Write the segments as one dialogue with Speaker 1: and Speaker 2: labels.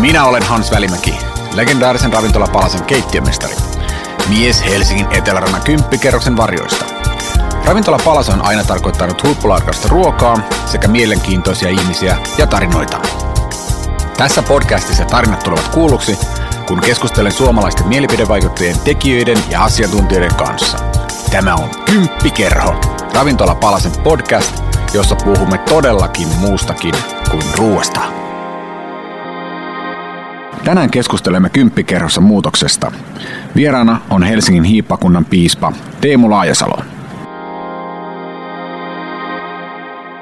Speaker 1: Minä olen Hans Välimäki, legendaarisen ravintolapalasen keittiömestari. Mies Helsingin etelärannan kymppikerroksen varjoista. Ravintola Palas on aina tarkoittanut huippulaarkasta ruokaa sekä mielenkiintoisia ihmisiä ja tarinoita. Tässä podcastissa tarinat tulevat kuulluksi, kun keskustelen suomalaisten mielipidevaikuttajien tekijöiden ja asiantuntijoiden kanssa. Tämä on Kymppikerho, Ravintola Palasen podcast, jossa puhumme todellakin muustakin kuin ruoasta. Tänään keskustelemme Kymppikerhossa muutoksesta. Vieraana on Helsingin hiippakunnan piispa Teemu Laajasalo.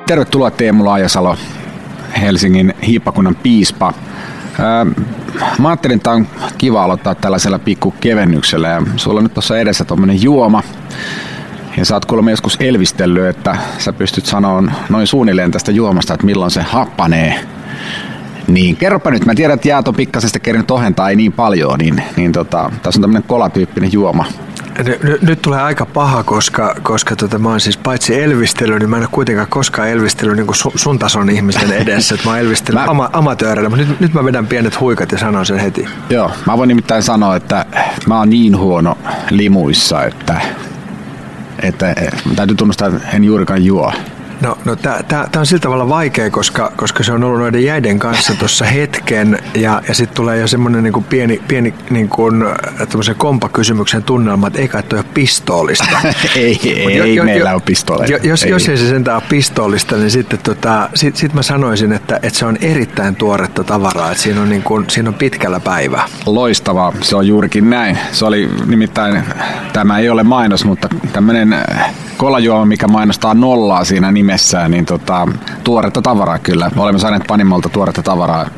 Speaker 1: Tervetuloa Teemu Laajasalo, Helsingin hiippakunnan piispa. Mä ajattelin, että on kiva aloittaa tällaisella pikku kevennyksellä ja sulla on nyt tuossa edessä tuommoinen juoma. Ja sä oot kuulemma joskus elvistellyt, että sä pystyt sanomaan noin suunnilleen tästä juomasta, että milloin se happanee. Niin, kerropa nyt. Mä tiedän, että jäät on pikkasesta kerinyt ohentaa, ei niin paljon, niin, niin tota, tässä on tämmöinen kolatyyppinen juoma.
Speaker 2: Nyt, nyt tulee aika paha, koska, koska tota, mä oon siis paitsi elvistely, niin mä en ole kuitenkaan koskaan elvistellyt niin sun, sun tason ihmisten edessä. Että mä oon elvistellyt mä... ama, amatööreillä, mutta nyt, nyt mä vedän pienet huikat ja sanon sen heti.
Speaker 1: Joo, mä voin nimittäin sanoa, että mä oon niin huono limuissa, että, että, että täytyy tunnustaa, että en juurikaan juo.
Speaker 2: No, no tämä on sillä tavalla vaikea, koska, koska se on ollut noiden jäiden kanssa tuossa hetken ja, ja sitten tulee jo semmoinen niin pieni, pieni niin kuin, kompakysymyksen tunnelma, että ei kai toi ole pistoolista.
Speaker 1: ei, ei, jo, ei jo, meillä jo, ole pistooleja.
Speaker 2: Jos, ei. jos ei se sentään ole pistoolista, niin sitten tota, sit, sit mä sanoisin, että, että se on erittäin tuoretta tavaraa, että siinä on, niin kuin, siinä on pitkällä päivä.
Speaker 1: Loistavaa, se on juurikin näin. Se oli nimittäin, tämä ei ole mainos, mutta tämmöinen kolajuoma, mikä mainostaa nollaa siinä nimessään, niin tota, tuoretta tavaraa kyllä. Me olemme saaneet Panimolta tuoretta tavaraa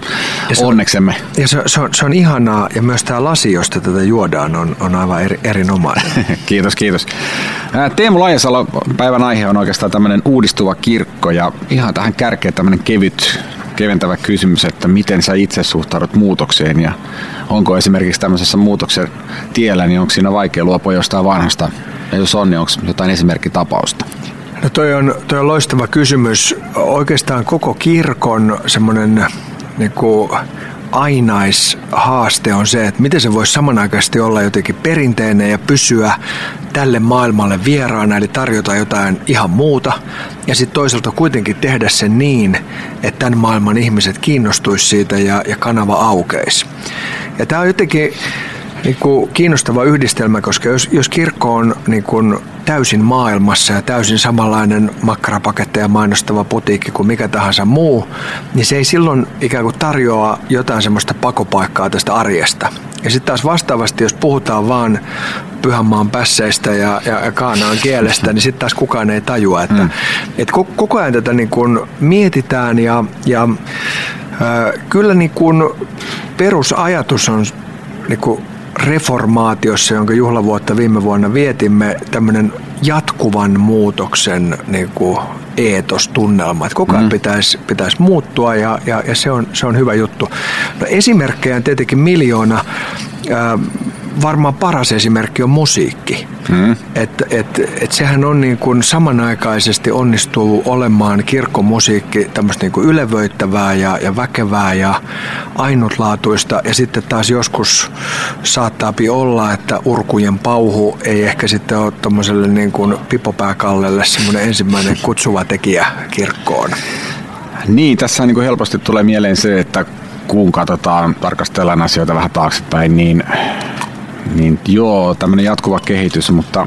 Speaker 1: ja se, onneksemme.
Speaker 2: Ja se, se, on, se on ihanaa, ja myös tämä lasi, josta tätä juodaan, on, on aivan eri, erinomainen.
Speaker 1: kiitos, kiitos. Teemu Lajasalo, päivän aihe on oikeastaan tämmöinen uudistuva kirkko, ja ihan tähän kärkeen tämmöinen kevyt keventävä kysymys, että miten sä itse suhtaudut muutokseen ja onko esimerkiksi tämmöisessä muutoksen tiellä, niin onko siinä vaikea luopua jostain vanhasta ja jos on, niin onko jotain esimerkkitapausta?
Speaker 2: No toi on, toi on loistava kysymys. Oikeastaan koko kirkon semmoinen niin ainaishaaste on se, että miten se voisi samanaikaisesti olla jotenkin perinteinen ja pysyä tälle maailmalle vieraana, eli tarjota jotain ihan muuta, ja sitten toisaalta kuitenkin tehdä sen niin, että tämän maailman ihmiset kiinnostuisi siitä ja, ja kanava aukeisi. Ja tämä on jotenkin niin kuin kiinnostava yhdistelmä, koska jos, jos kirkko on niin kuin täysin maailmassa ja täysin samanlainen makkarapaketteja mainostava putiikki kuin mikä tahansa muu, niin se ei silloin ikään kuin tarjoa jotain semmoista pakopaikkaa tästä arjesta. Ja sitten taas vastaavasti, jos puhutaan vaan Pyhänmaan pässeistä ja, ja Kaanaan kielestä, niin sitten taas kukaan ei tajua, että mm. et koko ajan tätä niin kun mietitään ja, ja äh, kyllä niin kun perusajatus on niin kun reformaatiossa, jonka juhlavuotta viime vuonna vietimme, tämmöinen jatkuvan muutoksen niin kuin eetos, tunnelma. Että koko ajan mm. pitäisi, pitäisi muuttua ja, ja, ja se, on, se on hyvä juttu. No, esimerkkejä on tietenkin miljoona. Varmaan paras esimerkki on musiikki. Mm. Että et, et sehän on niin kuin samanaikaisesti onnistuu olemaan kirkkomusiikki tämmöistä niin kuin ylevöittävää ja, ja väkevää ja ainutlaatuista. Ja sitten taas joskus saattaa olla, että urkujen pauhu ei ehkä sitten ole tuommoiselle niin kuin pipopääkallelle semmoinen ensimmäinen kutsuva tekijä kirkkoon.
Speaker 1: Niin, tässä niin kuin helposti tulee mieleen se, että kun katsotaan, tarkastellaan asioita vähän taaksepäin, niin niin joo, tämmöinen jatkuva kehitys, mutta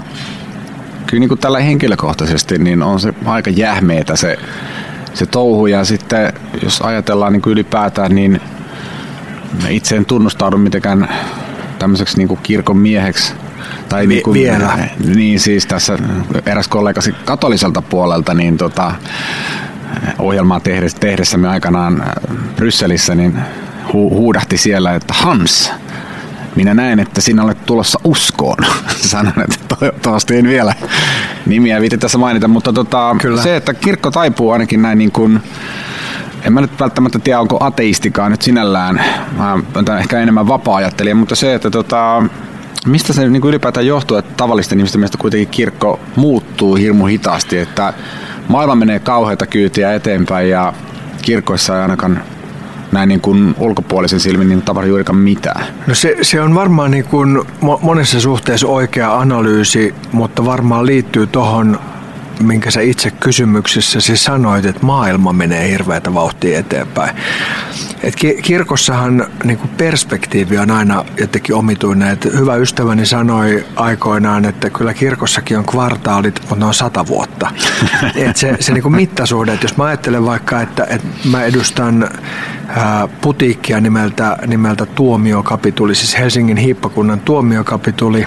Speaker 1: kyllä niin kuin tällä henkilökohtaisesti niin on se aika jähmeetä se, se touhu ja sitten jos ajatellaan niin kuin ylipäätään, niin itse en tunnustaudu mitenkään tämmöiseksi niin kuin kirkon mieheksi.
Speaker 2: Tai niin kuin, vielä.
Speaker 1: Niin siis tässä eräs kollegasi katoliselta puolelta, niin tota, ohjelmaa tehdessä, tehdessämme aikanaan Brysselissä, niin hu- huudahti siellä, että Hans, minä näen, että sinä olet tulossa uskoon. Sanon, että toivottavasti en vielä nimiä viitin tässä mainita, mutta tota, Kyllä. se, että kirkko taipuu ainakin näin niin kuin, en mä nyt välttämättä tiedä, onko ateistikaan nyt sinällään, mä olen ehkä enemmän vapaa-ajattelija, mutta se, että tota, mistä se niin kuin ylipäätään johtuu, että tavallisten ihmisten mielestä kuitenkin kirkko muuttuu hirmu hitaasti, että maailma menee kauheita kyytiä eteenpäin ja kirkoissa ei ainakaan näin niin kuin ulkopuolisen silmin niin tapahdu juurikaan mitään.
Speaker 2: No se, se on varmaan niin kuin monessa suhteessa oikea analyysi, mutta varmaan liittyy tuohon minkä sä itse kysymyksessäsi sanoit, että maailma menee hirveätä vauhtia eteenpäin. Et kirkossahan niin kuin perspektiivi on aina jotenkin omituinen. Et hyvä ystäväni sanoi aikoinaan, että kyllä kirkossakin on kvartaalit, mutta ne on sata vuotta. Et se se niin kuin mittasuhde, että jos mä ajattelen vaikka, että, että mä edustan ää, putiikkia nimeltä, nimeltä Tuomiokapituli, siis Helsingin hiippakunnan Tuomiokapituli,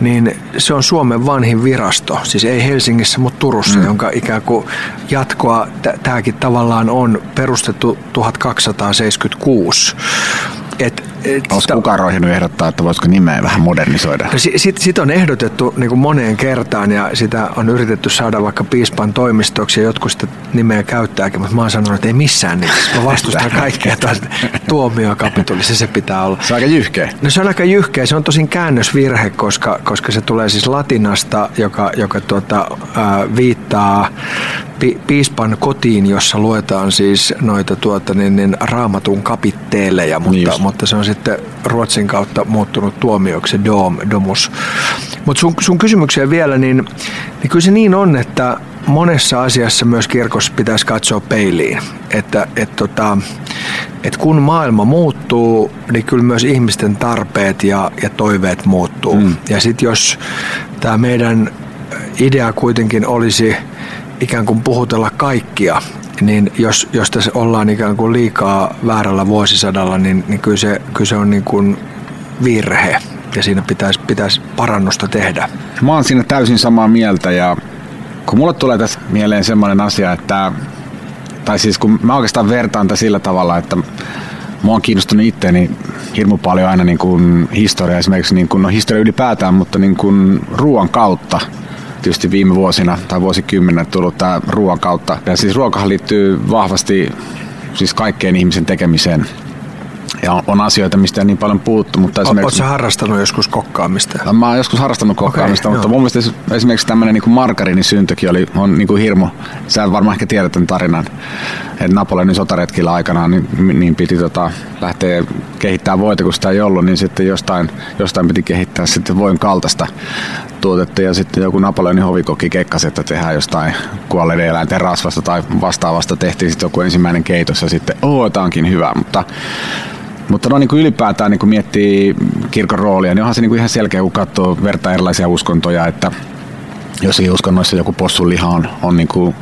Speaker 2: niin se on Suomen vanhin virasto, siis ei Helsingissä, mutta Turussa, mm. jonka ikään kuin jatkoa tämäkin tavallaan on perustettu 1276.
Speaker 1: Et, Olisiko kukaan roihinut ehdottaa, että voisiko nimeä vähän modernisoida? No,
Speaker 2: Sitten sit on ehdotettu niin kuin moneen kertaan ja sitä on yritetty saada vaikka piispan toimistoksi ja jotkut sitä nimeä käyttääkin, mutta mä oon sanonut, että ei missään nimessä. Mä vastustan kaikkea taas tuomiokapituli, se, se pitää olla.
Speaker 1: Se on aika jyhkeä.
Speaker 2: No se on aika jyhkeä, se on tosin käännösvirhe, koska, koska se tulee siis latinasta, joka, joka tuota, äh, viittaa pi, piispan kotiin, jossa luetaan siis noita tuota, niin, niin, raamatun kapitteeleja, mutta, niin mutta se on sitten Ruotsin kautta muuttunut tuomioksi dom, domus. Mutta sun, sun kysymykseen vielä, niin, niin kyllä se niin on, että monessa asiassa myös kirkossa pitäisi katsoa peiliin. Että et tota, et kun maailma muuttuu, niin kyllä myös ihmisten tarpeet ja, ja toiveet muuttuu. Mm. Ja sitten jos tämä meidän idea kuitenkin olisi ikään kuin puhutella kaikkia, niin jos, jos tässä ollaan ikään kuin liikaa väärällä vuosisadalla, niin, niin kyllä, se, kyllä se on niin kuin virhe ja siinä pitäisi, pitäisi parannusta tehdä.
Speaker 1: Mä oon siinä täysin samaa mieltä ja kun mulle tulee tässä mieleen semmoinen asia, että tai siis kun mä oikeastaan vertaan tätä sillä tavalla, että mua on kiinnostunut itteeni hirmu paljon aina niin kuin historia esimerkiksi, niin kuin, no historia ylipäätään, mutta niin kuin ruoan kautta tietysti viime vuosina tai vuosikymmenen tullut tämä ruoan kautta. Ja siis ruokahan liittyy vahvasti siis kaikkeen ihmisen tekemiseen. Ja on, on asioita, mistä ei niin paljon puhuttu. Mutta
Speaker 2: esimerkiksi... Oletko harrastanut joskus kokkaamista?
Speaker 1: Mä oon joskus harrastanut kokkaamista, okay, mutta joo. mun mielestä esimerkiksi tämmöinen niin margariinisyntökin oli, on niin kuin hirmu. Sä varmaan ehkä tiedät tämän tarinan, että Napoleonin sotaretkillä aikanaan niin, niin piti tota, lähteä kehittämään voita, kun sitä ei ollut, niin sitten jostain, jostain piti kehittää sitten voin kaltaista tuotetta ja sitten joku Napoleonin hovikokki kekkasi, että tehdään jostain kuolleiden eläinten rasvasta tai vastaavasta tehtiin sitten joku ensimmäinen keitos ja sitten, oo, tämä onkin hyvä, mutta mutta no niin kuin ylipäätään niin kuin miettii kirkon roolia, niin onhan se niin kuin ihan selkeä, kun katsoo verta erilaisia uskontoja, että jossakin uskonnoissa joku possunliha on, on niin kuin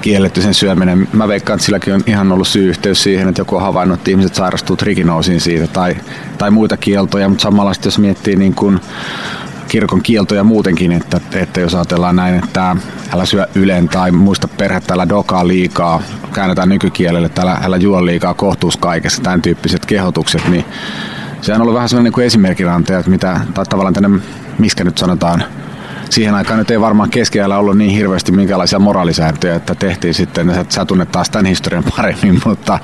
Speaker 1: kielletty sen syöminen. Mä veikkaan, että silläkin on ihan ollut syy-yhteys siihen, että joku on havainnut, että ihmiset sairastuu trikinoosiin siitä tai, tai muita kieltoja, mutta samalla jos miettii niin kuin kirkon kieltoja muutenkin, että, että jos ajatellaan näin, että älä syö ylen tai muista perhettä, älä dokaa liikaa, käännetään nykykielelle, että älä, älä juo liikaa kohtuus kaikessa, tämän tyyppiset kehotukset, niin se on ollut vähän sellainen niin esimerkkinantaja, että mitä, tai tavallaan tänne, miskä nyt sanotaan, siihen aikaan nyt ei varmaan keskiajalla ollut niin hirveästi minkälaisia moraalisääntöjä, että tehtiin sitten, että sä tunnet taas tämän historian paremmin, mutta,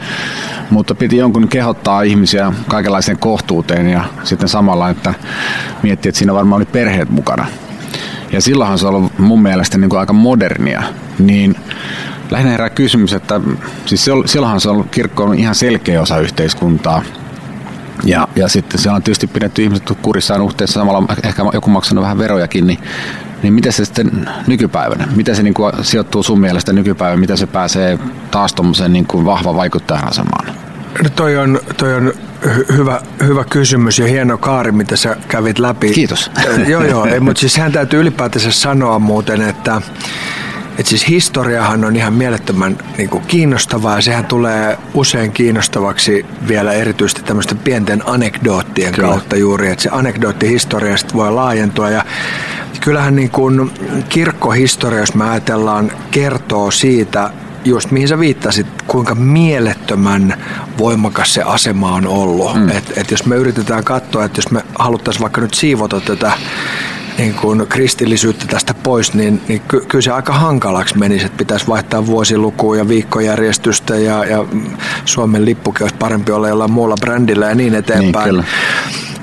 Speaker 1: mutta piti jonkun kehottaa ihmisiä kaikenlaiseen kohtuuteen ja sitten samalla, että miettii, että siinä varmaan oli perheet mukana. Ja silloinhan se on ollut mun mielestä niin kuin aika modernia, niin lähinnä herää kysymys, että siis silloinhan se on ollut, kirkko on ihan selkeä osa yhteiskuntaa, ja, ja sitten se on tietysti pidetty ihmiset kurissaan uhteessa, samalla ehkä joku maksanut vähän verojakin, niin, niin miten se sitten nykypäivänä, miten se niin kuin sijoittuu sun mielestä nykypäivänä, miten se pääsee taas tuommoiseen niin kuin vahva vaikuttajan asemaan?
Speaker 2: No toi on, toi on hyvä, hyvä kysymys ja hieno kaari, mitä sä kävit läpi.
Speaker 1: Kiitos.
Speaker 2: joo, joo, ei, mutta siis hän täytyy ylipäätänsä sanoa muuten, että et siis historiahan on ihan mielettömän niin kuin kiinnostavaa ja sehän tulee usein kiinnostavaksi vielä erityisesti tämmöisten pienten anekdoottien Kyllä. kautta juuri, että se anekdoottihistoria voi laajentua ja kyllähän niin kuin kirkkohistoria, jos me ajatellaan, kertoo siitä, just mihin sä viittasit, kuinka mielettömän voimakas se asema on ollut. Mm. Et, et jos me yritetään katsoa, että jos me haluttaisiin vaikka nyt siivota tätä niin kuin kristillisyyttä tästä pois, niin, niin ky- kyllä se aika hankalaksi menisi, että pitäisi vaihtaa vuosilukua ja viikkojärjestystä ja, ja Suomen lippukin olisi parempi olla jollain muulla brändillä ja niin eteenpäin. Niin,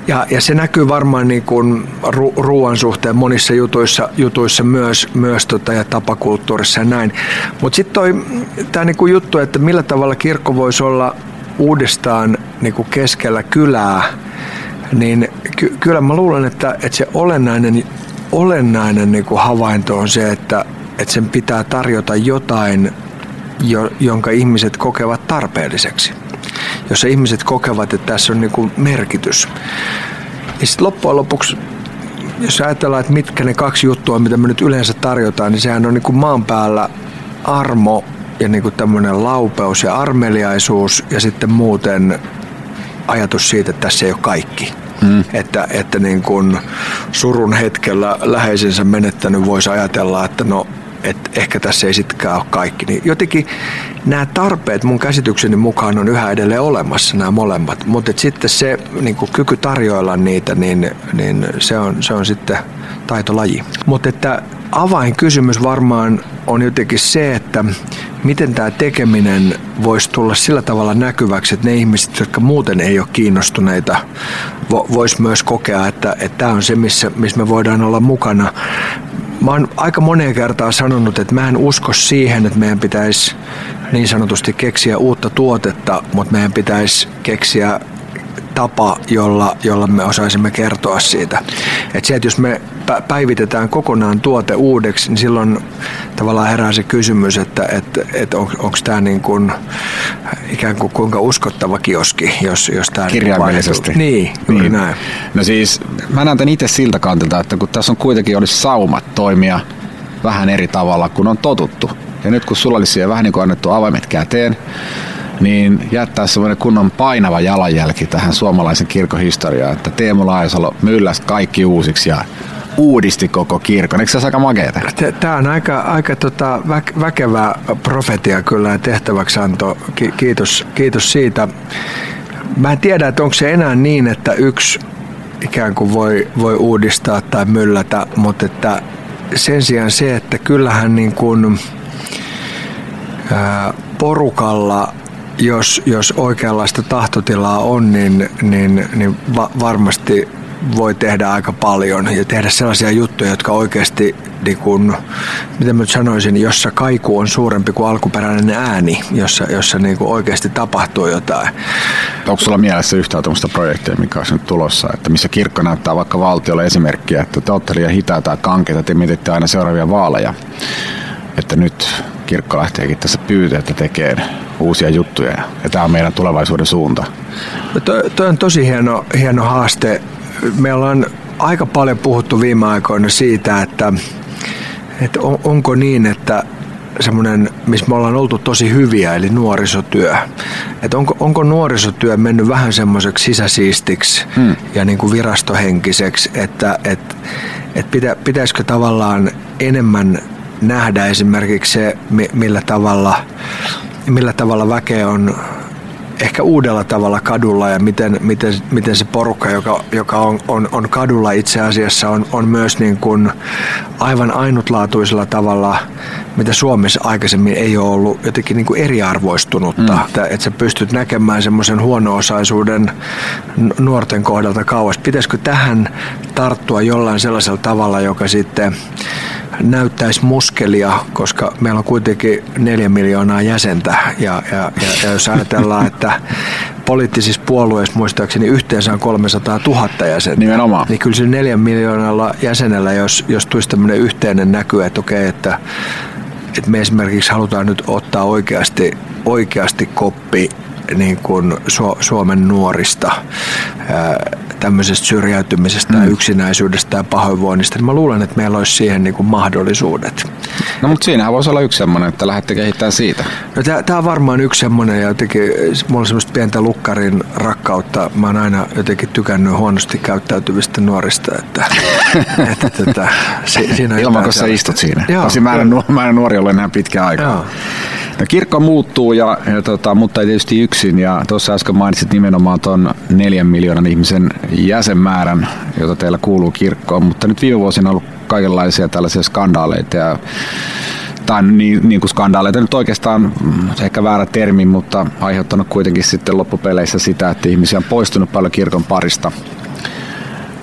Speaker 2: ja, ja se näkyy varmaan niin kuin ru, ruoan suhteen monissa jutuissa, jutuissa myös, myös tota, ja tapakulttuurissa ja näin. Mutta sitten tämä niin juttu, että millä tavalla kirkko voisi olla uudestaan niin kuin keskellä kylää, niin ky- kyllä mä luulen, että, että se olennainen, olennainen niin kuin havainto on se, että, että sen pitää tarjota jotain, jo, jonka ihmiset kokevat tarpeelliseksi. Jossa ihmiset kokevat, että tässä on niin kuin merkitys. Ja sitten loppujen lopuksi jos ajatellaan, että mitkä ne kaksi juttua, mitä me nyt yleensä tarjotaan, niin sehän on niin kuin maan päällä armo ja niin kuin tämmöinen laupeus ja armeliaisuus ja sitten muuten ajatus siitä, että tässä ei ole kaikki. Hmm. Että, että niin kuin surun hetkellä läheisensä menettänyt voisi ajatella, että no että ehkä tässä ei sittenkään ole kaikki. Niin jotenkin nämä tarpeet mun käsitykseni mukaan on yhä edelleen olemassa nämä molemmat, mutta sitten se niin kyky tarjoilla niitä, niin, niin se, on, se on sitten taitolaji. Mutta että avainkysymys varmaan on jotenkin se, että miten tämä tekeminen voisi tulla sillä tavalla näkyväksi, että ne ihmiset, jotka muuten ei ole kiinnostuneita, vois myös kokea, että tämä on se, missä, missä me voidaan olla mukana. Mä oon aika moneen kertaa sanonut, että mä en usko siihen, että meidän pitäisi niin sanotusti keksiä uutta tuotetta, mutta meidän pitäisi keksiä tapa, jolla, jolla me osaisimme kertoa siitä. Et se, että jos me päivitetään kokonaan tuote uudeksi, niin silloin tavallaan herää se kysymys, että et, et on, onko tämä niin kuin, ikään kuin kuinka uskottava kioski, jos, jos tämä...
Speaker 1: Niinku Kirjaimellisesti.
Speaker 2: Niin, juuri niin. näin.
Speaker 1: No siis mä näen tämän itse siltä kantilta, että kun tässä on kuitenkin olisi saumat toimia vähän eri tavalla kuin on totuttu. Ja nyt kun sulla olisi vähän niin kuin annettu avaimet käteen, niin jättää semmoinen kunnon painava jalanjälki tähän suomalaisen kirkohistoriaan, että Teemu Laajasalo mylläsi kaikki uusiksi ja uudisti koko kirkon. Eikö se aika makeeta?
Speaker 2: Tämä on aika, aika tota vä- väkevä profetia kyllä ja tehtäväksianto. Ki- kiitos, kiitos siitä. Mä en tiedä, että onko se enää niin, että yksi ikään kuin voi, voi uudistaa tai myllätä, mutta että sen sijaan se, että kyllähän niin kuin, ää, porukalla jos, jos oikeanlaista tahtotilaa on, niin, niin, niin va- varmasti voi tehdä aika paljon ja tehdä sellaisia juttuja, jotka oikeasti, niin kun, miten mä nyt sanoisin, jossa kaiku on suurempi kuin alkuperäinen ääni, jossa, jossa niin kuin oikeasti tapahtuu jotain.
Speaker 1: Onko sulla mielessä yhtään tämmöistä projektia, mikä on nyt tulossa, että missä kirkko näyttää vaikka valtiolle esimerkkiä, että te olette liian hitaita ja kankeita, te mietitte aina seuraavia vaaleja, että nyt kirkko lähteekin tässä että tekee uusia juttuja ja tämä on meidän tulevaisuuden suunta.
Speaker 2: No toi, toi on tosi hieno, hieno haaste. Me ollaan aika paljon puhuttu viime aikoina siitä, että, että on, onko niin, että semmoinen, missä me ollaan oltu tosi hyviä, eli nuorisotyö. Että onko, onko nuorisotyö mennyt vähän semmoiseksi sisäsiistiksi hmm. ja niin kuin virastohenkiseksi, että et, et pitä, pitäisikö tavallaan enemmän nähdä esimerkiksi se, millä tavalla, millä tavalla väkeä on ehkä uudella tavalla kadulla ja miten, miten, miten se porukka, joka, joka on, on, on kadulla itse asiassa, on, on myös niin kuin aivan ainutlaatuisella tavalla, mitä Suomessa aikaisemmin ei ole ollut jotenkin niin kuin eriarvoistunutta. Mm. Että, että sä pystyt näkemään semmoisen huono-osaisuuden nuorten kohdalta kauas. Pitäisikö tähän tarttua jollain sellaisella tavalla, joka sitten näyttäisi muskelia, koska meillä on kuitenkin neljä miljoonaa jäsentä. Ja, ja, ja, ja jos ajatellaan, että poliittisissa puolueissa muistaakseni yhteensä on 300 000 jäsentä.
Speaker 1: Nimenomaan.
Speaker 2: Niin kyllä se neljän miljoonalla jäsenellä, jos, jos tulisi tämmöinen yhteinen näky, että okei, että, että me esimerkiksi halutaan nyt ottaa oikeasti, oikeasti koppi niin kuin Suomen nuorista tämmöisestä syrjäytymisestä mm. yksinäisyydestä ja pahoinvoinnista, niin mä luulen, että meillä olisi siihen niin kuin mahdollisuudet.
Speaker 1: No mutta siinähän voisi olla yksi semmoinen, että lähdette kehittämään siitä.
Speaker 2: No tämä on varmaan yksi semmoinen ja jotenkin mulla on semmoista pientä lukkarin rakkautta. Mä oon aina jotenkin tykännyt huonosti käyttäytyvistä nuorista, että, että tota,
Speaker 1: si, siinä Ilman, kun sä istut siinä. Joo, mä, en, mä en nuori ole enää pitkään aikaa. Joo. No, kirkko muuttuu, ja, ja tota, mutta ei tietysti yksin. Ja tuossa äsken mainitsit nimenomaan tuon neljän miljoonan ihmisen jäsenmäärän, jota teillä kuuluu kirkkoon. Mutta nyt viime vuosina on ollut kaikenlaisia tällaisia skandaaleita ja tai niin, niin kuin skandaaleita nyt oikeastaan mm, ehkä väärä termi, mutta aiheuttanut kuitenkin sitten loppupeleissä sitä, että ihmisiä on poistunut paljon kirkon parista.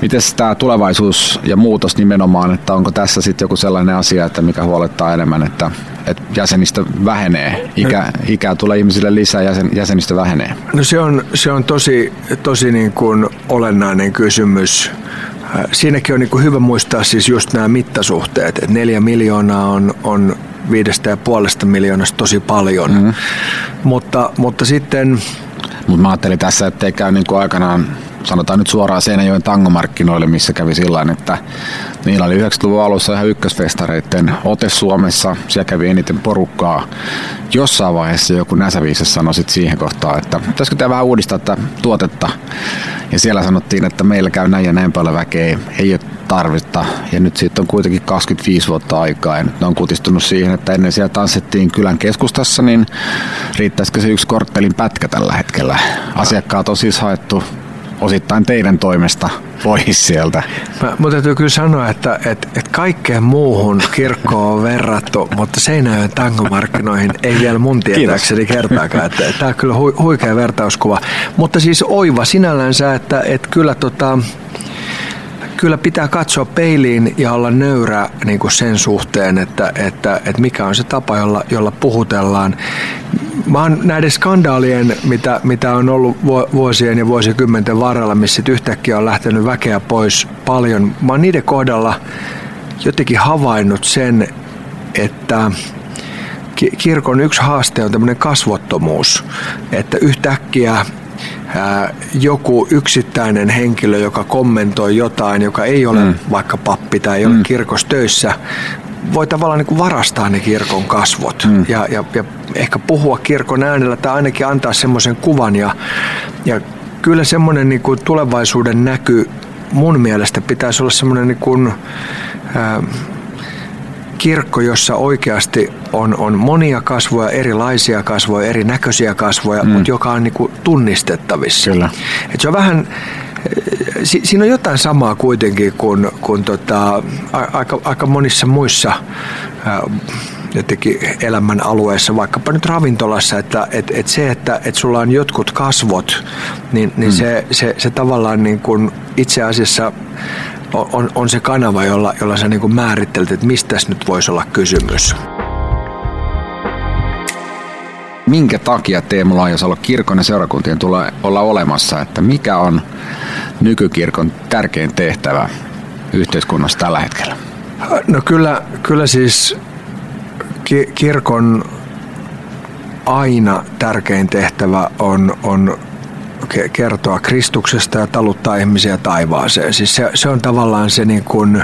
Speaker 1: Miten tämä tulevaisuus ja muutos nimenomaan, että onko tässä sitten joku sellainen asia, että mikä huolettaa enemmän, että, että jäsenistö vähenee, ikä, ikää tulee ihmisille lisää, jäsen, jäsenistö vähenee?
Speaker 2: No se on, se on tosi, tosi niin kuin olennainen kysymys. Äh, siinäkin on niin kuin hyvä muistaa siis just nämä mittasuhteet, että neljä miljoonaa on, on viidestä ja puolesta miljoonasta tosi paljon. Mm-hmm. Mutta, mutta sitten...
Speaker 1: Mutta mä ajattelin tässä, että ei käy niin kuin aikanaan sanotaan nyt suoraan Seinäjoen tangomarkkinoille, missä kävi sillä että niillä oli 90-luvun alussa ihan ykkösfestareiden ote Suomessa. Siellä kävi eniten porukkaa. Jossain vaiheessa joku näsäviisessä sanoi sit siihen kohtaan, että pitäisikö tämä vähän uudistaa tätä tuotetta. Ja siellä sanottiin, että meillä käy näin ja näin paljon väkeä, ei, ei ole tarvetta. Ja nyt siitä on kuitenkin 25 vuotta aikaa ja nyt ne on kutistunut siihen, että ennen siellä tanssittiin kylän keskustassa, niin riittäisikö se yksi korttelin pätkä tällä hetkellä? Asiakkaat on siis haettu osittain teidän toimesta pois sieltä.
Speaker 2: Mä, mun täytyy kyllä sanoa, että et, et kaikkeen muuhun kirkkoon on verrattu, mutta Seinäjoen tangomarkkinoihin ei vielä mun tietääkseni kertaakaan. Että, tämä on kyllä hu, huikea vertauskuva. Mutta siis oiva sinällänsä, että et kyllä tota, kyllä pitää katsoa peiliin ja olla nöyrä niin kuin sen suhteen, että, että, että mikä on se tapa, jolla, jolla puhutellaan. Mä oon näiden skandaalien, mitä, mitä on ollut vuosien ja vuosikymmenten varrella, missä yhtäkkiä on lähtenyt väkeä pois paljon, mä oon niiden kohdalla jotenkin havainnut sen, että kirkon yksi haaste on tämmöinen kasvottomuus, että yhtäkkiä joku yksittäinen henkilö, joka kommentoi jotain, joka ei ole mm. vaikka pappi tai ei ole mm. kirkossa töissä, voi tavallaan niin kuin varastaa ne kirkon kasvot mm. ja, ja, ja ehkä puhua kirkon äänellä tai ainakin antaa semmoisen kuvan. Ja, ja kyllä semmoinen niin kuin tulevaisuuden näky mun mielestä pitäisi olla semmoinen niin kuin, ää, kirkko, jossa oikeasti on, on monia kasvoja, erilaisia kasvoja, erinäköisiä kasvoja, mm. mutta joka on niin kuin tunnistettavissa.
Speaker 1: Kyllä.
Speaker 2: Et se on vähän, si, siinä on jotain samaa kuitenkin kuin, kuin tota, aika, aika monissa muissa ää, jotenkin elämän alueessa, vaikkapa nyt ravintolassa, että et, et se, että et sulla on jotkut kasvot, niin, niin mm. se, se, se tavallaan niin kuin itse asiassa on, on se kanava, jolla, jolla sä niin kuin määrittelet, että mistä nyt voisi olla kysymys.
Speaker 1: Minkä takia Teemu Laajasalo kirkon ja seurakuntien tulee olla olemassa, että mikä on nykykirkon tärkein tehtävä yhteiskunnassa tällä hetkellä?
Speaker 2: No kyllä, kyllä siis kirkon aina tärkein tehtävä on, on kertoa Kristuksesta ja taluttaa ihmisiä taivaaseen. Siis se, se on tavallaan se niin kuin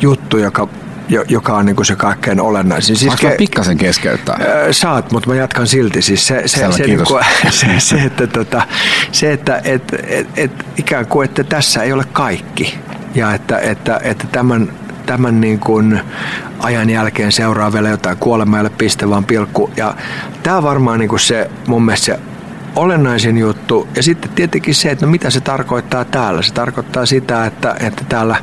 Speaker 2: juttu, joka joka on niin se kaikkein olennaisin. Siis
Speaker 1: ke- pikkasen keskeyttää?
Speaker 2: Saat, mutta mä jatkan silti. Siis se, se, Selvä, se, niin kuin, se, se, että, tota, se, että et, et, et, ikään kuin, että tässä ei ole kaikki. Ja että, että, että tämän, tämän niin kuin ajan jälkeen seuraa vielä jotain kuolemaille piste vaan pilkku. Ja tämä on varmaan niin kuin se mun mielestä se olennaisin juttu. Ja sitten tietenkin se, että no mitä se tarkoittaa täällä. Se tarkoittaa sitä, että, että täällä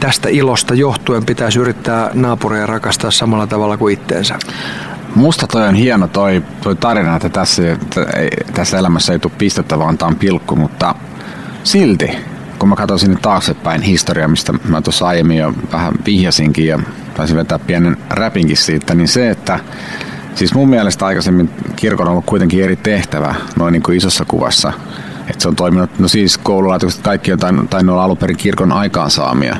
Speaker 2: tästä ilosta johtuen pitäisi yrittää naapuria rakastaa samalla tavalla kuin itteensä.
Speaker 1: Musta toi on hieno toi, toi tarina, että tässä, että tässä elämässä ei tule pistettä, vaan tämä on pilkku, mutta silti, kun mä katson sinne taaksepäin historiaa, mistä mä tuossa aiemmin jo vähän vihjasinkin ja taisin vetää pienen räpinkin siitä, niin se, että Siis mun mielestä aikaisemmin kirkon on ollut kuitenkin eri tehtävä noin niin kuin isossa kuvassa. Että se on toiminut, no siis koululaitokset kaikki on tainnut, tainnut olla alun perin kirkon aikaansaamia.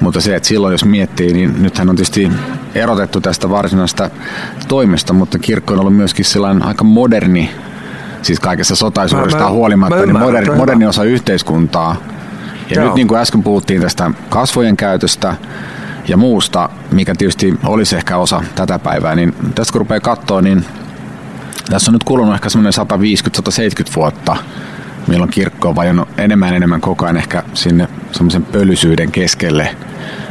Speaker 1: Mutta se, että silloin jos miettii, niin nythän on tietysti erotettu tästä varsinaista toimesta, mutta kirkko on ollut myöskin sellainen aika moderni, siis kaikessa sotaisuudestaan huolimatta, mä niin moderni, moderni osa yhteiskuntaa. Ja Joo. nyt niin kuin äsken puhuttiin tästä kasvojen käytöstä, ja muusta, mikä tietysti olisi ehkä osa tätä päivää, niin tässä kun rupeaa katsoa, niin tässä on nyt kulunut ehkä semmoinen 150-170 vuotta, milloin kirkko on vajonnut enemmän enemmän koko ajan ehkä sinne semmoisen pölysyyden keskelle.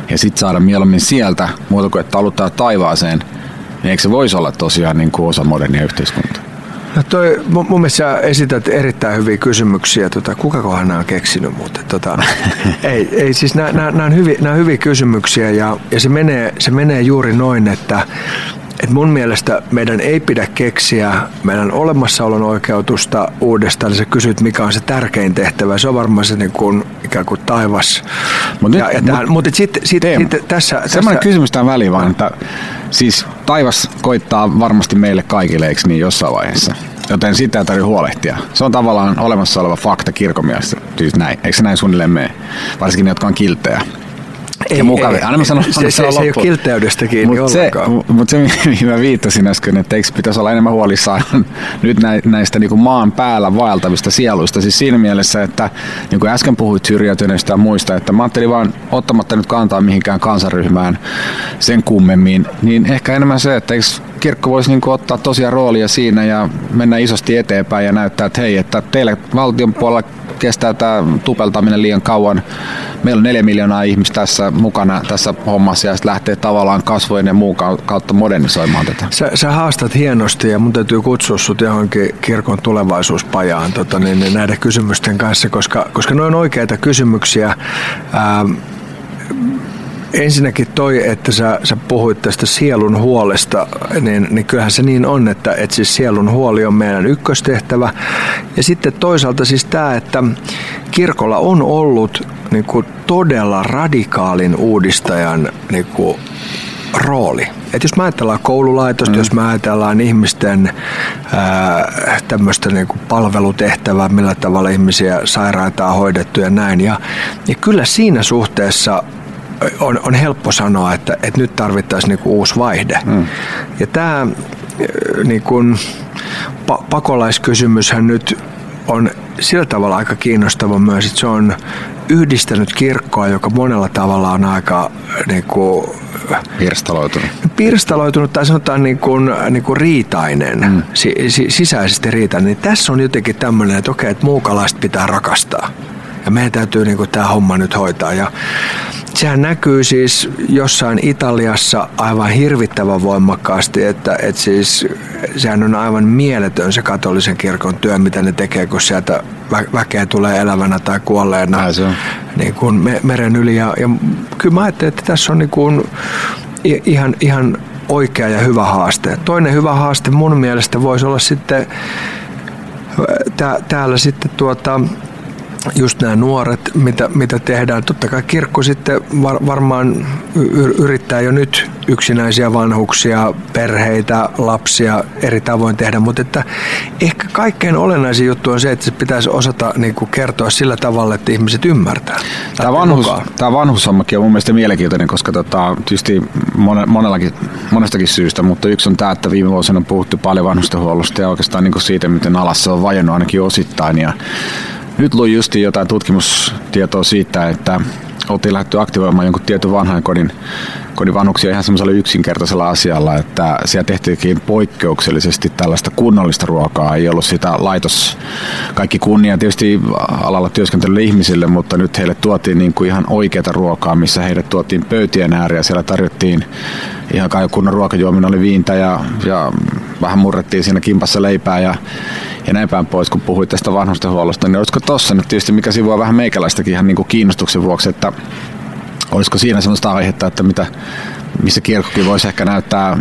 Speaker 1: Ja sitten saada mieluummin sieltä, muuta kuin että taluttaa taivaaseen, niin eikö se voisi olla tosiaan niin kuin osa modernia yhteiskuntaa?
Speaker 2: No toi, mun, mun mielestä esität erittäin hyviä kysymyksiä. Tota, kukakohan nämä on keksinyt muuten? Tota, ei, ei, siis nämä, nämä, nämä, on hyviä, nämä on hyviä kysymyksiä ja, ja se, menee, se menee juuri noin, että että mun mielestä meidän ei pidä keksiä meidän olemassaolon oikeutusta uudestaan. Sä kysyt, mikä on se tärkein tehtävä. Se on varmaan se niin kuin, ikään kuin taivas.
Speaker 1: Mut ja, ja mut, sitten sit, sit, tässä... Semmoinen tässä... kysymys tämän väliin vaan, että siis taivas koittaa varmasti meille kaikille, eikö niin jossain vaiheessa? Joten sitä ei tarvitse huolehtia. Se on tavallaan olemassa oleva fakta kirkomielessä. Siis näin. Eikö se näin suunnilleen mene? Varsinkin ne, jotka on kilttejä
Speaker 2: ja mukavia. Ei, Aina sanon, se, se, se, se ei ole kiltteydestä kiinni
Speaker 1: Mut se, Mutta se, mihin mä viittasin äsken, että eikö pitäisi olla enemmän huolissaan nyt näistä niin kuin maan päällä vaeltavista sieluista. Siis siinä mielessä, että niin kuin äsken puhuit syrjäytyneistä ja muista, että mä ajattelin vaan ottamatta nyt kantaa mihinkään kansaryhmään sen kummemmin, niin ehkä enemmän se, että eikö kirkko voisi niin kuin ottaa tosiaan roolia siinä ja mennä isosti eteenpäin ja näyttää, että hei, että teille valtion puolella kestää tämä tupeltaminen liian kauan. Meillä on neljä miljoonaa ihmistä tässä mukana tässä hommassa ja sitten lähtee tavallaan kasvojen ja muun kautta modernisoimaan tätä.
Speaker 2: Sä, sä haastat hienosti ja mun täytyy kutsua sut johonkin kirkon tulevaisuuspajaan tota, niin, niin näiden kysymysten kanssa, koska, koska ne on oikeita kysymyksiä. Ää, ensinnäkin toi, että sä, sä puhuit tästä sielun huolesta, niin, niin kyllähän se niin on, että, että siis sielun huoli on meidän ykköstehtävä. Ja sitten toisaalta siis tämä, että kirkolla on ollut niin kuin todella radikaalin uudistajan niin kuin rooli. Et jos mä ajatellaan koululaitosta, mm. jos mä ajatellaan ihmisten tämmöistä niinku palvelutehtävää, millä tavalla ihmisiä sairaita on hoidettu ja näin. Ja, ja kyllä siinä suhteessa on, on helppo sanoa, että, että nyt tarvittaisiin niinku uusi vaihde. Mm. Ja tämä niinku, pa- pakolaiskysymyshän nyt on sillä tavalla aika kiinnostava myös, että se on yhdistänyt kirkkoa, joka monella tavalla on aika niin kuin,
Speaker 1: pirstaloitunut.
Speaker 2: Pirstaloitunut tai sanotaan niin kuin, niin kuin riitainen, mm. si, si, sisäisesti riitainen. Niin tässä on jotenkin tämmöinen, että okei, että muukalaista pitää rakastaa. Ja meidän täytyy niin kuin, tämä homma nyt hoitaa. Ja sehän näkyy siis jossain Italiassa aivan hirvittävän voimakkaasti, että, että siis sehän on aivan mieletön se katolisen kirkon työ, mitä ne tekee, kun sieltä vä- väkeä tulee elävänä tai kuolleena niin kuin me- meren yli. Ja, ja kyllä mä ajattelin, että tässä on niin kuin ihan, ihan oikea ja hyvä haaste. Toinen hyvä haaste mun mielestä voisi olla sitten tää, täällä sitten tuota, just nämä nuoret, mitä, mitä tehdään. Totta kai kirkko sitten var, varmaan yrittää jo nyt yksinäisiä vanhuksia, perheitä, lapsia eri tavoin tehdä, mutta että ehkä kaikkein olennaisin juttu on se, että se pitäisi osata niin kuin kertoa sillä tavalla, että ihmiset ymmärtää.
Speaker 1: Tämä, vanhus, tämä vanhushommakin on mun mielestä mielenkiintoinen, koska tota, tietysti monellakin, monestakin syystä, mutta yksi on tämä, että viime vuosina on puhuttu paljon vanhustenhuollosta ja oikeastaan niin kuin siitä, miten alassa on vajonnut ainakin osittain ja nyt luin justi jotain tutkimustietoa siitä, että oltiin lähdetty aktivoimaan jonkun tietyn vanhan kodin, kodin vanhuksia ihan semmoisella yksinkertaisella asialla, että siellä tehtiinkin poikkeuksellisesti tällaista kunnollista ruokaa. Ei ollut sitä laitos, kaikki kunnia tietysti alalla työskentelylle ihmisille, mutta nyt heille tuotiin niin kuin ihan oikeata ruokaa, missä heille tuotiin pöytien ääriä. Siellä tarjottiin ihan kai kunnon ruokajuominen oli viintä ja, ja vähän murrettiin siinä kimpassa leipää ja, ja näin päin pois, kun puhuit tästä vanhustenhuollosta, niin olisiko tossa nyt tietysti, mikä sivua vähän meikäläistäkin ihan niin kuin kiinnostuksen vuoksi, että olisiko siinä sellaista aihetta, että mitä, missä kirkkokin voisi ehkä näyttää,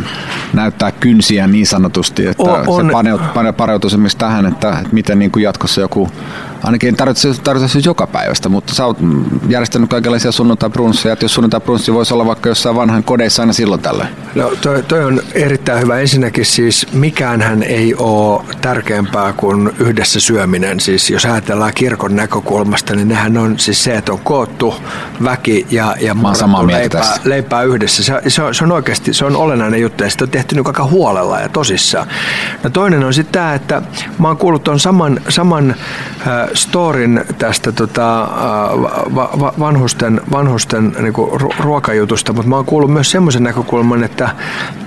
Speaker 1: näyttää kynsiä niin sanotusti, että on, on. se paneut, paneutuisi esimerkiksi tähän, että, että miten niin kuin jatkossa joku ainakin tarvitse, tarvitse siis joka päivästä, mutta sä oot järjestänyt kaikenlaisia sunnuntai-brunsseja, että jos sunnuntai-brunssi voisi olla vaikka jossain vanhan kodeissa aina silloin tällä.
Speaker 2: No toi, toi on erittäin hyvä. Ensinnäkin siis mikäänhän ei ole tärkeämpää kuin yhdessä syöminen. Siis jos ajatellaan kirkon näkökulmasta, niin nehän on siis se, että on koottu väki ja, ja leipää, leipää, yhdessä. Se, se, on, se on oikeasti se on olennainen juttu ja sitä on tehty nyt aika huolella ja tosissaan. No toinen on sitten tämä, että mä oon kuullut on saman, saman äh, storin tästä tota, va, va, vanhusten, vanhusten niinku ruokajutusta, mutta mä oon kuullut myös semmoisen näkökulman, että,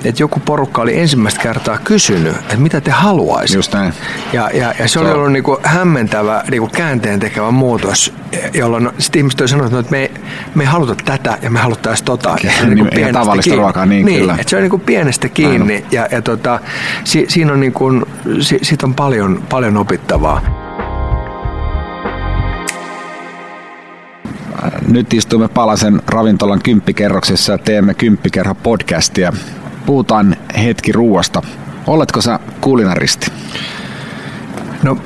Speaker 2: että joku porukka oli ensimmäistä kertaa kysynyt, että mitä te haluaisitte.
Speaker 1: Just näin.
Speaker 2: Ja, ja, ja se oli ollut niinku hämmentävä niinku käänteen tekevä muutos, jolloin sitten ihmiset oli sanonut, että me, me ei haluta tätä ja me haluttaisiin tota. Okay.
Speaker 1: Ja niin, niin, tavallista kiinni. ruokaa, niin, niin kyllä.
Speaker 2: Että se on niinku pienestä kiinni Aino. ja, ja tota, si, siinä on, niinku, si, siitä on paljon, paljon opittavaa.
Speaker 1: Nyt istumme Palasen ravintolan kymppikerroksessa ja teemme kymppikerho podcastia. puhutaan hetki ruuasta. Oletko sä kulinaristi?
Speaker 2: No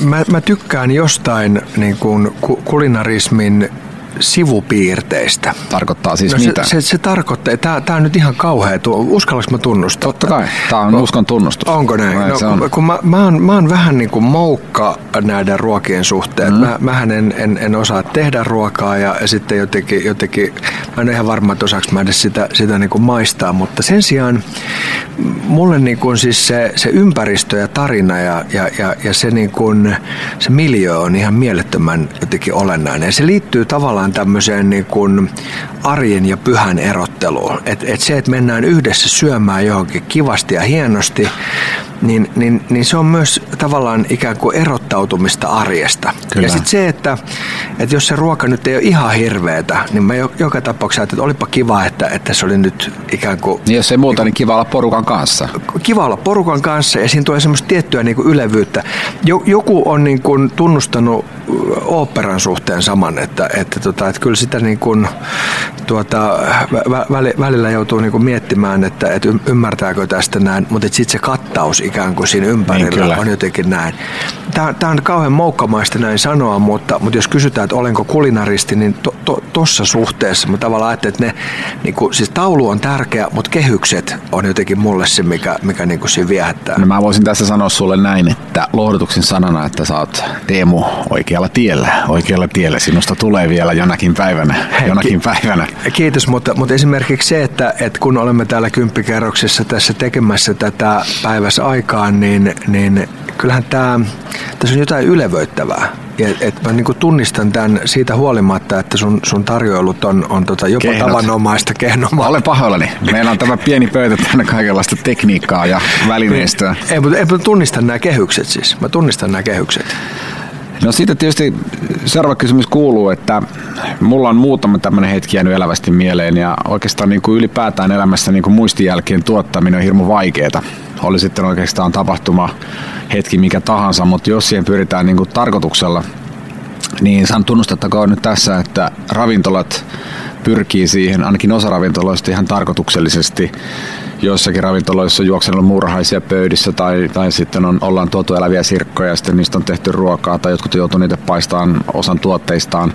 Speaker 2: mä, mä tykkään jostain niin kuin kulinarismin sivupiirteistä.
Speaker 1: Tarkoittaa siis
Speaker 2: no
Speaker 1: mitä?
Speaker 2: Se, se, se tarkoittaa, tämä, tämä on nyt ihan kauhea, uskallanko mä tunnustaa?
Speaker 1: Totta kai, tämä on uskon tunnustus.
Speaker 2: Onko näin? No, se on. Kun mä, mä, oon, mä oon vähän niin kuin moukka näiden ruokien suhteen. Mm. Mä, mähän en, en, en osaa tehdä ruokaa ja, ja sitten jotenkin, jotenkin, mä en ole ihan varma, että osaanko mä edes sitä, sitä niin kuin maistaa, mutta sen sijaan mulle niin kuin siis se, se ympäristö ja tarina ja, ja, ja, ja se, niin kuin, se miljö on ihan mielettömän jotenkin olennainen. Ja se liittyy tavallaan tavallaan tämmöiseen niin kuin arjen ja pyhän erotteluun. Et, et se, että mennään yhdessä syömään johonkin kivasti ja hienosti, niin, niin, niin se on myös tavallaan ikään kuin erottautumista arjesta. Kyllä. Ja sitten se, että, että jos se ruoka nyt ei ole ihan hirveetä, niin mä joka tapauksessa että olipa kiva, että, että se oli nyt ikään kuin...
Speaker 1: Niin jos ei muuta, niin kiva olla porukan kanssa.
Speaker 2: Kiva olla porukan kanssa ja siinä tulee semmoista tiettyä niin kuin ylevyyttä. Joku on niin kuin tunnustanut oopperan suhteen saman, että, että, tota, että kyllä sitä niin kuin, tuota, välillä joutuu niin kuin miettimään, että, että ymmärtääkö tästä näin, mutta sitten se kattaus ikään kuin siinä ympärillä niin, on jotenkin näin. Tämä, tämä on kauhean moukkamaista näin sanoa, mutta, mutta jos kysytään, että olenko kulinaristi, niin tuossa to, suhteessa mä tavallaan ajattelen, että ne, niin kuin, siis taulu on tärkeä, mutta kehykset on jotenkin mulle se, mikä, mikä niin kuin siinä viehättää.
Speaker 1: No mä voisin tässä sanoa sulle näin, että lohdutuksen sanana, että sä oot Teemu oikealla tiellä, oikealla tiellä. Sinusta tulee vielä jonakin päivänä, jonakin päivänä.
Speaker 2: Kiitos, mutta, mutta esimerkiksi se, että, että kun olemme täällä kymppikerroksessa tässä tekemässä tätä päivässä aikaan, niin, niin kyllähän tämä, tässä on jotain ylevöittävää. Ja, et mä niin tunnistan tämän siitä huolimatta, että sun, sun tarjoilut on, on tota jopa Kehnot. tavanomaista kehnomaa.
Speaker 1: Olen pahoillani. Meillä on tämä pieni pöytä tänne kaikenlaista tekniikkaa ja välineistöä.
Speaker 2: ei, mutta, ei, mutta tunnistan nämä kehykset siis. Mä tunnistan nämä kehykset.
Speaker 1: No sitten tietysti seuraava kysymys kuuluu, että mulla on muutama tämmöinen hetki jäänyt elävästi mieleen ja oikeastaan niin kuin ylipäätään elämässä niin kuin muistijälkien tuottaminen on hirmu vaikeaa. Oli sitten oikeastaan tapahtuma hetki mikä tahansa, mutta jos siihen pyritään niin kuin tarkoituksella, niin saan tunnustettakoon nyt tässä, että ravintolat pyrkii siihen, ainakin osa ravintoloista ihan tarkoituksellisesti. Joissakin ravintoloissa juoksenut muurahaisia pöydissä tai, tai sitten on, ollaan tuotu eläviä sirkkoja ja sitten niistä on tehty ruokaa tai jotkut joutuu niitä paistamaan osan tuotteistaan.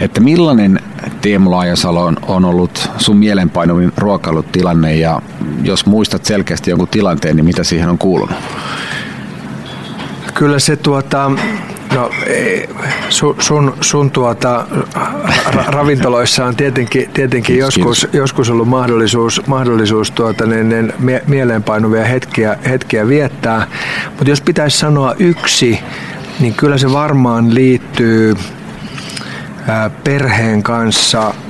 Speaker 1: Että millainen Teemu Laajasalo on, on ollut sun mielenpainuvin ruokailutilanne ja jos muistat selkeästi jonkun tilanteen, niin mitä siihen on kuulunut?
Speaker 2: Kyllä se tuota, No sun, sun, sun tuota, ra, ravintoloissa on tietenkin, tietenkin kiitos, joskus, kiitos. joskus ollut mahdollisuus, mahdollisuus tuota, niin, niin, mie, mieleenpainuvia hetkiä, hetkiä viettää. Mutta jos pitäisi sanoa yksi, niin kyllä se varmaan liittyy perheen kanssa –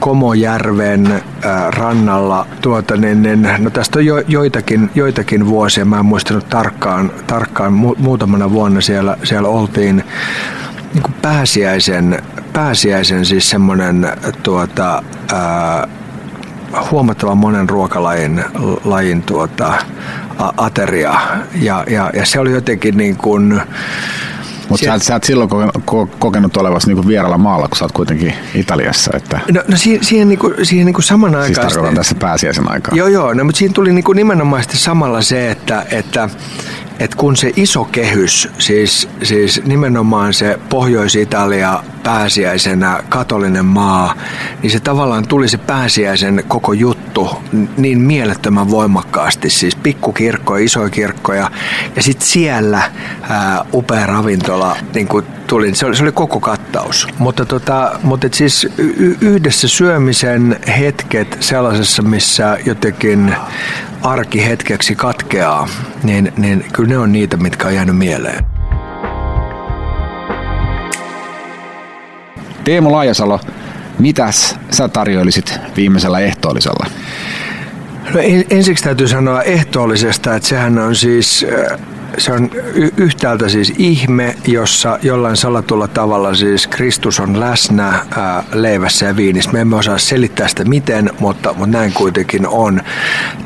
Speaker 2: Komojärven rannalla. Tuota, niin, niin, no tästä on jo, joitakin, joitakin vuosia, mä en muistanut tarkkaan, tarkkaan mu, muutamana vuonna siellä, siellä oltiin niin kuin pääsiäisen, pääsiäisen siis semmoinen tuota, ää, huomattavan monen ruokalajin lajin, tuota, ateria. Ja, ja, ja se oli jotenkin niin kuin,
Speaker 1: mutta sä, sä et silloin kokenut olevasi niinku vieralla maalla, kun sä oot kuitenkin Italiassa. Että...
Speaker 2: No, no siihen, siihen, niinku, siihen niinku samanaikaisesti...
Speaker 1: Siis tarkoitan tässä pääsiäisen aikaa.
Speaker 2: Joo, joo, no, mutta siinä tuli niinku nimenomaisesti samalla se, että, että että kun se iso kehys, siis, siis nimenomaan se Pohjois-Italia pääsiäisenä katolinen maa, niin se tavallaan tuli se pääsiäisen koko juttu niin mielettömän voimakkaasti. Siis pikkukirkkoja, isoja kirkkoja ja sitten siellä ää, upea ravintola niin kuin tuli. Se oli, se oli koko kattaus. Mutta, tota, mutta et siis y- yhdessä syömisen hetket sellaisessa, missä jotenkin arki hetkeksi katkeaa, niin, niin kyllä ne on niitä, mitkä on jäänyt mieleen.
Speaker 1: Teemu Laajasalo, mitäs sä tarjoilisit viimeisellä ehtoollisella?
Speaker 2: No ensiksi täytyy sanoa ehtoollisesta, että sehän on siis äh, se on yhtäältä siis ihme, jossa jollain salatulla tavalla siis Kristus on läsnä ää, leivässä ja viinissä. Me emme osaa selittää sitä miten, mutta, mutta näin kuitenkin on.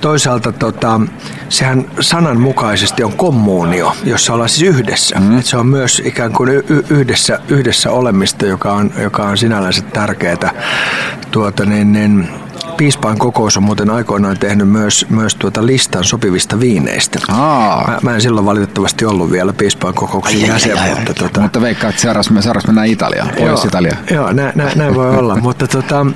Speaker 2: Toisaalta tota, sehän sananmukaisesti on kommunio, jossa ollaan siis yhdessä. Mm. Et se on myös ikään kuin y- yhdessä, yhdessä olemista, joka on, joka on sinällänsä tärkeää. Tuota, niin, niin, piispaan kokous on muuten aikoinaan tehnyt myös, myös tuota listan sopivista viineistä.
Speaker 1: Aa.
Speaker 2: Mä, mä en silloin valitettavasti ollut vielä piispaan kokouksen
Speaker 1: Ai,
Speaker 2: jäsen,
Speaker 1: ai, ai, ai.
Speaker 2: mutta tota,
Speaker 1: Mutta veikkaa, että seuraavaksi, me, seuraavaksi mennään Italiaan, Pohjois-Italia.
Speaker 2: Joo, nä, nä, näin voi olla, mutta, tota,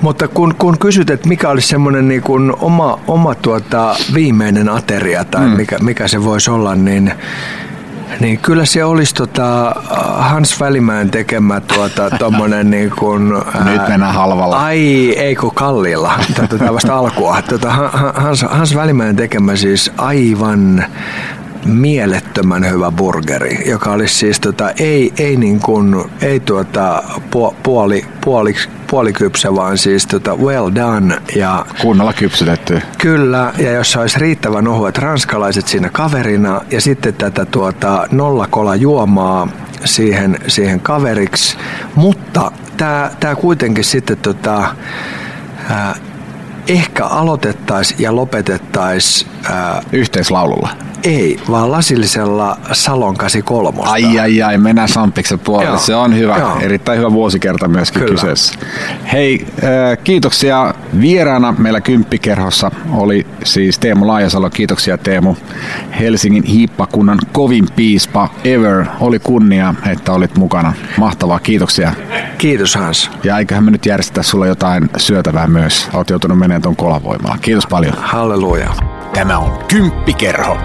Speaker 2: mutta kun, kun kysyt, että mikä olisi semmoinen niin kuin oma, oma tuota viimeinen ateria tai mm. mikä, mikä se voisi olla, niin niin kyllä se olisi tota Hans Välimäen tekemä tuota, tommonen niin kuin,
Speaker 1: Nyt mennään halvalla.
Speaker 2: Ai, ei kun kallilla. Tätä vasta alkua. Tota, Hans, Hans Välimäen tekemä siis aivan mielettömän hyvä burgeri, joka olisi siis tota, ei, ei, niin kuin, ei tuota, puoli, puoli, puolikypsä, vaan siis tota well done. Ja
Speaker 1: Kunnolla kypsytetty.
Speaker 2: Kyllä, ja jos olisi riittävän ohuet ranskalaiset siinä kaverina ja sitten tätä tuota nollakola juomaa siihen, siihen kaveriksi, mutta tämä kuitenkin sitten tota, ää, ehkä aloitettaisiin ja lopetettaisiin...
Speaker 1: Yhteislaululla.
Speaker 2: Ei, vaan lasillisella Salon 83.
Speaker 1: Ai ai ai, mennään Sampiksen puolelle. Joo. Se on hyvä. Joo. Erittäin hyvä vuosikerta myöskin Kyllä. kyseessä. Hei, äh, kiitoksia vieraana meillä Kymppikerhossa oli siis Teemu Laajasalo. Kiitoksia Teemu. Helsingin hiippakunnan kovin piispa ever. Oli kunnia, että olit mukana. Mahtavaa, kiitoksia.
Speaker 2: Kiitos Hans.
Speaker 1: Ja eiköhän me nyt järjestetä sulle jotain syötävää myös. Oot joutunut menemään tuon kolavoimalla. Kiitos paljon.
Speaker 2: Halleluja.
Speaker 1: Tämä on Kymppikerho.